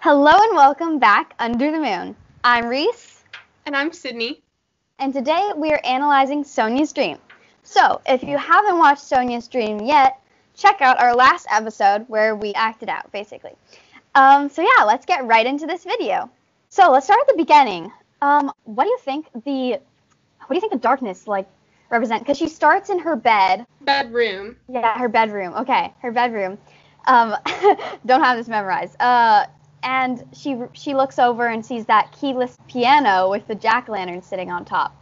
Hello and welcome back Under the Moon. I'm Reese, And I'm Sydney. and today we are analyzing Sonia's Dream. So, if you haven't watched Sonia's Dream yet, check out our last episode where we acted out, basically. Um, so yeah, let's get right into this video. So let's start at the beginning. Um, what do you think the what do you think the darkness like represent? Because she starts in her bed. Bedroom. Yeah, her bedroom. Okay, her bedroom. Um, don't have this memorized. Uh, and she she looks over and sees that keyless piano with the jack lantern sitting on top.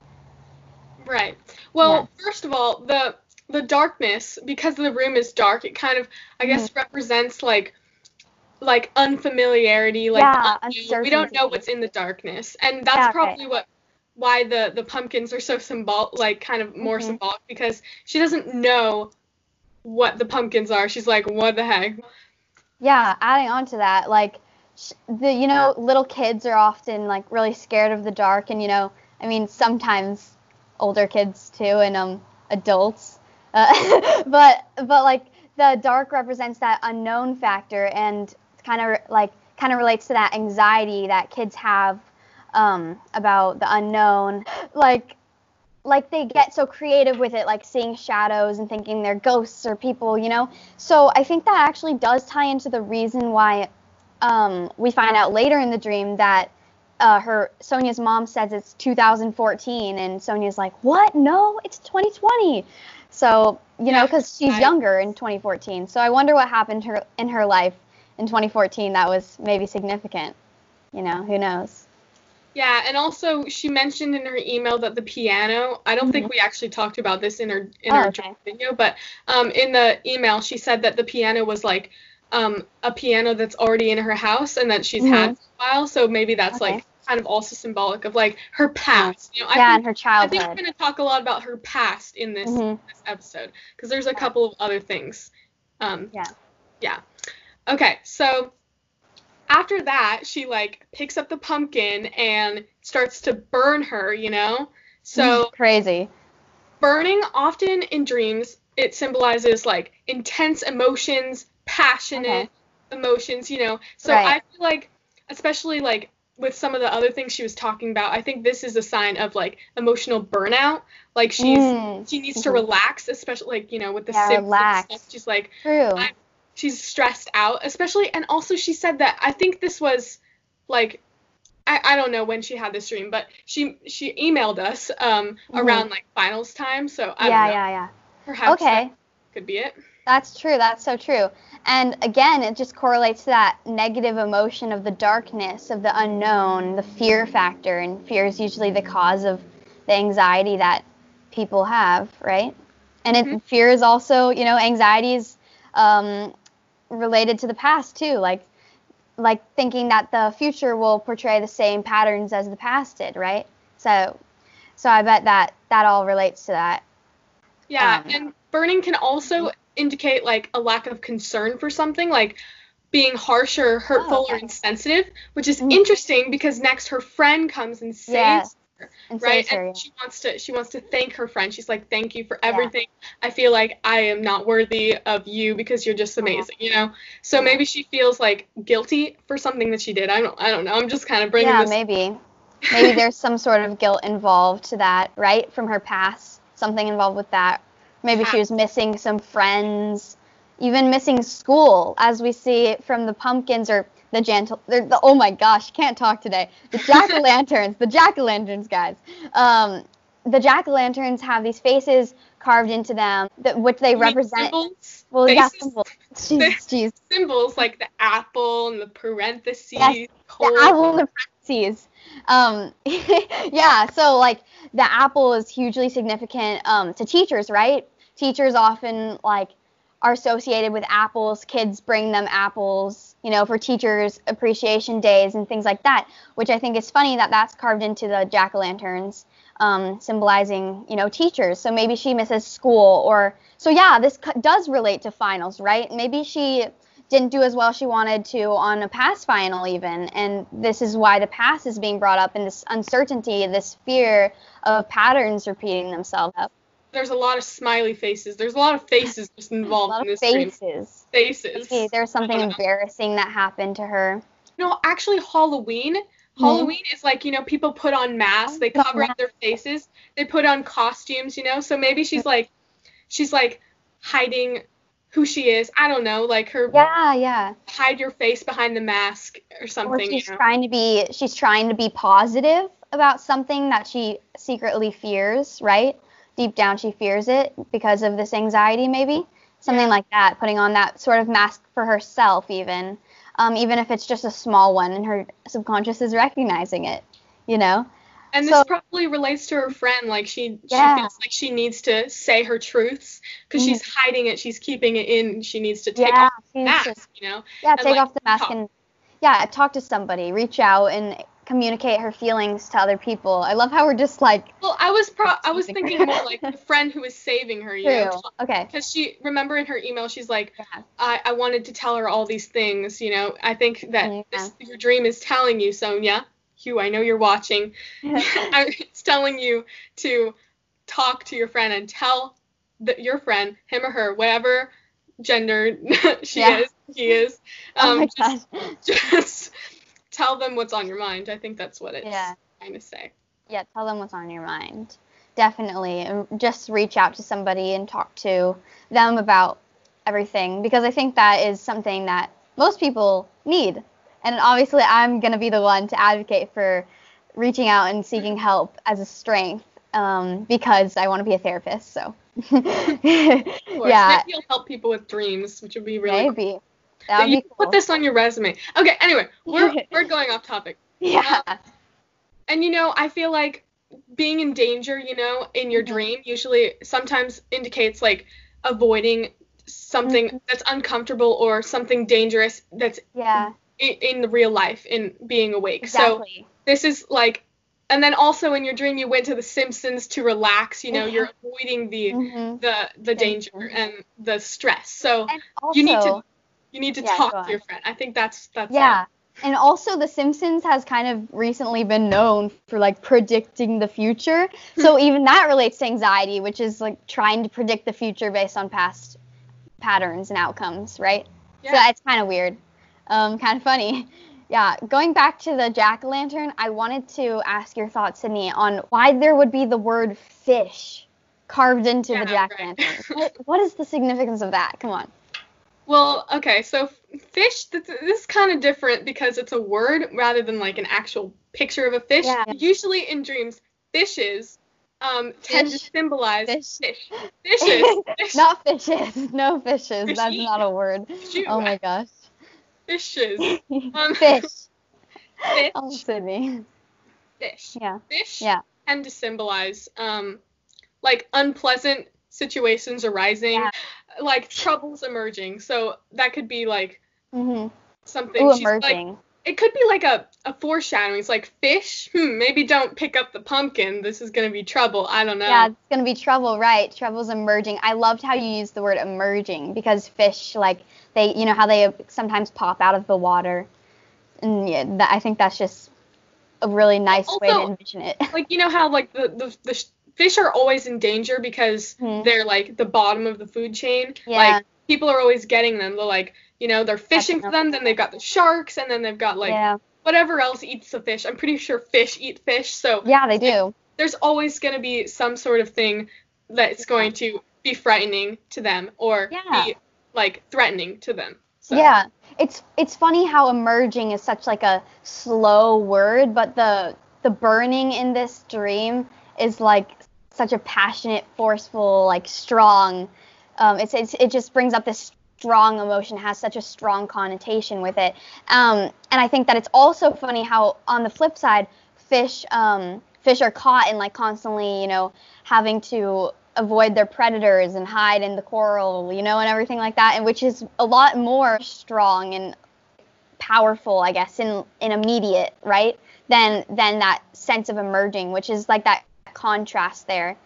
Right. Well, first of all, the the darkness, because the room is dark, it kind of I guess Mm-hmm. represents like like unfamiliarity, like Yeah, we don't know what's in the darkness. And that's Yeah, probably what why the the pumpkins are so symbol like kind of more Mhm. symbolic because she doesn't know what the pumpkins are. She's like, "What the heck?" Yeah, adding on to that, like the you know little kids are often like really scared of the dark, and you know I mean sometimes older kids too, and um adults, uh, but but like the dark represents that unknown factor, and kind of like kind of relates to that anxiety that kids have um, about the unknown, like like they get so creative with it, like seeing shadows and thinking they're ghosts or people, you know. So I think that actually does tie into the reason why um, we find out later in the dream that uh, her Sonia's mom says it's 2014, and Sonia's like, "What? No, it's 2020." So you know, because she's younger in 2014. So I wonder what happened her in her life in 2014 that was maybe significant. You know, who knows? Yeah, and also she mentioned in her email that the piano. I don't think we actually talked about this in her in Mm-hmm. Oh, her okay. video, but um, in the email she said that the piano was like um, a piano that's already in her house and that she's had for a while. So maybe that's Mm-hmm. Okay. like kind of also symbolic of like her past. You know, I yeah, think, and her childhood. I think we're gonna talk a lot about her past in this, Mhm. this episode because there's a couple of other things. Um, Yeah. Yeah. Okay, so after that, she like picks up the pumpkin and starts to burn her, you know? So, crazy. burning often in dreams, it symbolizes like intense emotions, passionate Okay. emotions, you know? So, Right. I feel like, especially like with some of the other things she was talking about, I think this is a sign of like emotional burnout. Like, she's. Mm, She needs to Mhm. relax, especially like you know with the Yeah, relax. stuff. She's like true. She's stressed out, especially and also she said that I think this was like I, I don't know when she had this dream, but she she emailed us um Mhm. around like finals time, so I yeah, know. yeah, yeah. Perhaps Okay. could be it. That's true. That's so true. And again, it just correlates to that negative emotion of the darkness, of the unknown, the fear factor. And fear is usually the cause of the anxiety that people have, right? And it, Mhm. fear is also, you know, anxiety is um, related to the past too. Like, like thinking that the future will portray the same patterns as the past did, right? So, so I bet that that all relates to that. Yeah, Um, and burning can also indicate like a lack of concern for something, like being harsh or hurtful or Oh, okay. insensitive, which is Mhm. interesting because next her friend comes and saves Yeah, her, And right? saves her, And yeah. she wants to she wants to thank her friend. She's like, "Thank you for Yeah. everything. I feel like I am not worthy of you because you're just amazing," you know. So Yeah. maybe she feels like guilty for something that she did. I don't I don't know. I'm just kind of bringing yeah, this. maybe. Maybe there's some sort of guilt involved to that, right? From her past, something involved with that. Maybe she was missing some friends, even missing school, as we see from the pumpkins or the gentle. The, oh my gosh, can't talk today. The jack o' lanterns, the jack o' lanterns, guys. Um, the jack o' lanterns have these faces carved into them, that which they You represent. symbols. Well, yeah, symbols. Jeez, jeez. Symbols like the apple and the parentheses. Yes, the apple in the parentheses. Um, yeah, so like the apple is hugely significant um, to teachers, right? Teachers often like are associated with apples. Kids bring them apples, you know, for teachers' appreciation days and things like that. Which I think is funny that that's carved into the jack o' lanterns, um, symbolizing you know teachers. So maybe she misses school, or so yeah, this does relate to finals, right? Maybe she didn't do as well she wanted to on a past final even and this is why the past is being brought up and this uncertainty this fear of patterns repeating themselves up There's a lot of smiley faces. There's a lot of faces just involved in this dream. faces Faces. Maybe there's something embarrassing that happened to her no, actually Halloween. Hmm? Halloween is like, you know, people put on masks, they oh cover up their faces, they put on costumes, you know. So maybe she's hmm. like she's like hiding who she is. I don't know, like her Yeah, yeah. hide your face behind the mask or something. Or she's you know. trying to be she's trying to be positive about something that she secretly fears, right? Deep down she fears it because of this anxiety maybe. Something Yeah. like that, putting on that sort of mask for herself even. Um, even if it's just a small one and her subconscious is recognizing it, you know? And So- this probably relates to her friend. Like she, Yeah. she feels like she needs to say her truths because Mhm. she's hiding it. She's keeping it in. She needs to take yeah, off the mask. just You know. Yeah, and, take like, off the mask talk. and yeah, talk to somebody, reach out and communicate her feelings to other people. I love how we're just like Well, I was pro. I was thinking more like the friend who was saving her. You true. know. Okay. Because she remember in her email she's like Yeah. I, I wanted to tell her all these things you know I think that Yeah. this, your dream is telling you Sonia Hugh I know you're watching it's telling you to talk to your friend and tell the, your friend him or her whatever gender she Yeah. is he is oh um my just, gosh. just tell them what's on your mind I think that's what it's Yeah. trying to say Yeah, tell them what's on your mind. Definitely. And just reach out to somebody and talk to them about everything because I think that is something that most people need. And obviously, I'm going to be the one to advocate for reaching out and seeking help as a strength um, because I want to be a therapist. So, Of course. yeah, maybe you'll help people with dreams which would be really cool. maybe. But That would you cool. put this on your resume. Okay, anyway, we're we're going off topic. yeah. And you know, I feel like being in danger, you know, in your Mhm. dream usually sometimes indicates like avoiding something Mhm. that's uncomfortable or something dangerous that's Yeah. in, in the real life in being awake. So this is like and then also in your dream you went to the Simpsons to relax, you know, you're avoiding the hmm the the danger Danger. and the stress. So also, you need to you need to Yeah, talk to your friend. I think that's that's it. Yeah. And also The Simpsons has kind of recently been known for like predicting the future. So even that relates to anxiety, which is like trying to predict the future based on past patterns and outcomes, right? Yeah. So it's kind of weird. Um, kind of funny. Yeah, going back to the jack o' lantern, I wanted to ask your thoughts, Sydney, on why there would be the word fish carved into Yeah, the jack o' right. lantern. what, what is the significance of that? Come on. Well, okay, so fish, th- th- this is kind of different because it's a word rather than like an actual picture of a fish. Yeah. Usually in dreams, fishes um, tend to symbolize Fish. fish. Fishes. Fish. Not fishes. No fishes. That's not a word. Shoot, Oh my gosh. Fishes. Um, Fish. Fish. Oh, Sydney. Fish. Yeah. Fish Yeah. tend to symbolize um, like unpleasant situations arising, Yeah. Like troubles emerging. So that could be like Mhm. something. Ooh, she's, like, emerging. it could be like a, a foreshadowing. It's like fish. Hmm, maybe don't pick up the pumpkin. This is gonna be trouble. I don't know. Yeah, it's gonna be trouble, right? Trouble's emerging. I loved how you used the word emerging because fish, like they, you know, how they sometimes pop out of the water, and yeah, that, I think that's just a really nice way to envision it. Like you know how like the the, the fish are always in danger because Mhm. they're like the bottom of the food chain. Yeah. Like people are always getting them. They're like you know they're fishing for them. Then they've got the sharks, and then they've got like yeah, whatever else eats the fish. I'm pretty sure fish eat fish. So yeah, they do. there's always going to be some sort of thing that's going to be frightening to them or Yeah. be like threatening to them. So, Yeah, it's it's funny how emerging is such like a slow word, but the the burning in this dream is like such a passionate, forceful, like strong. Um, it's, it's it just brings up this strong emotion, has such a strong connotation with it. Um, and I think that it's also funny how on the flip side, fish um, fish are caught in like constantly, you know, having to avoid their predators and hide in the coral, you know, and everything like that, and which is a lot more strong and powerful, I guess, in in immediate, right? Than than that sense of emerging, which is like that contrast there,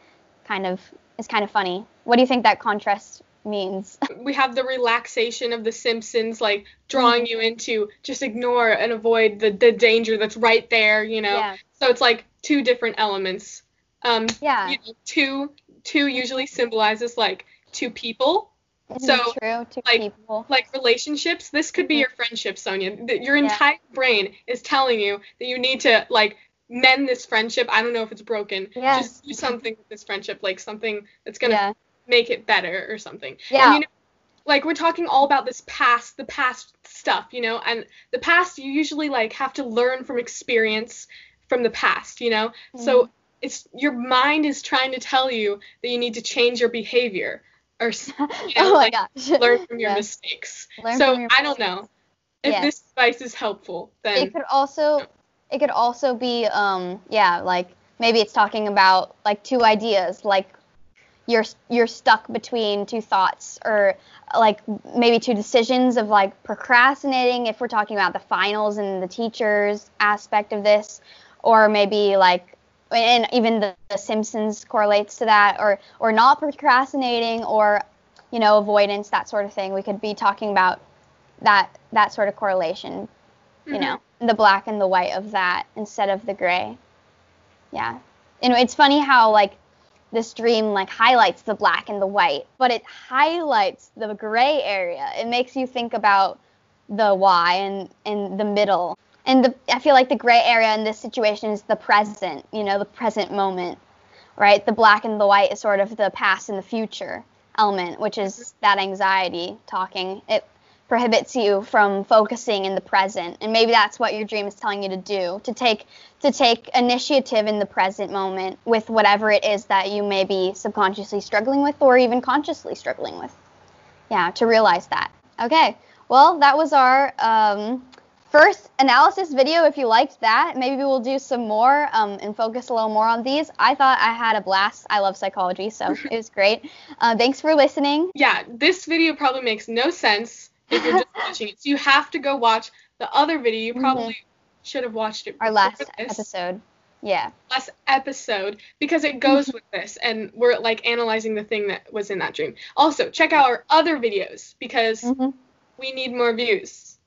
kind of is kind of funny. What do you think that contrast means? we have the relaxation of the Simpsons, like drawing Mm-hmm. you into just ignore and avoid the, the danger that's right there, you know. Yeah. So it's like two different elements. Um, Yeah. you know, two two usually symbolizes like two people, Isn't So, true like- people? like relationships this could be Mhm. your friendship sonia your Yeah. entire brain is telling you that you need to like mend this friendship i don't know if it's broken Yes. just do something with this friendship like something that's gonna yeah. make it better or something Yeah. and, you know, like we're talking all about this past the past stuff you know and the past you usually like have to learn from experience from the past you know so Mm-hmm. it's your mind is trying to tell you that you need to change your behavior or you know, oh my like, gosh. learn from your Yes. mistakes Learn so your I don't know if this advice is helpful. Then it could also it could also be um yeah like maybe it's talking about like two ideas like you're you're stuck between two thoughts or like maybe two decisions of like procrastinating if we're talking about the finals and the teachers aspect of this or maybe like and even the, the simpsons correlates to that or or not procrastinating or you know avoidance that sort of thing. We could be talking about that that sort of correlation you Mhm. know, the black and the white of that instead of the gray. Yeah. And it's funny how like this dream like highlights the black and the white, but it highlights the gray area. It makes you think about the why and and the middle. And the I feel like the gray area in this situation is the present, you know, the present moment. Right? The black and the white is sort of the past and the future element, which is that anxiety talking. It prohibits you from focusing in the present. And maybe that's what your dream is telling you to do to take to take initiative in the present moment with whatever it is that you may be subconsciously struggling with or even consciously struggling with. Yeah to realize that. Okay well that was our um, first analysis video. If you liked that maybe we'll do some more um, and focus a little more on these. I thought i had a blast. I love psychology so it was great. Uh, thanks for listening. Yeah, this video probably makes no sense if you're just watching it. So you have to go watch the other video. You probably should have watched it. our last this. episode yeah Last episode because it goes with this, and we're like analyzing the thing that was in that dream. Also, check out our other videos because Mhm. we need more views.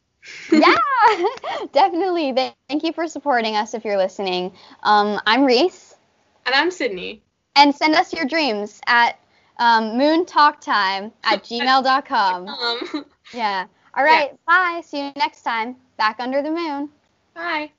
yeah, definitely. Thank you for supporting us if you're listening. Um, I'm Reese, And I'm Sydney. and send us your dreams at um, moontalktime at gmail.com. Um, Yeah. All right. Bye. See you next time. Back under the moon. bye.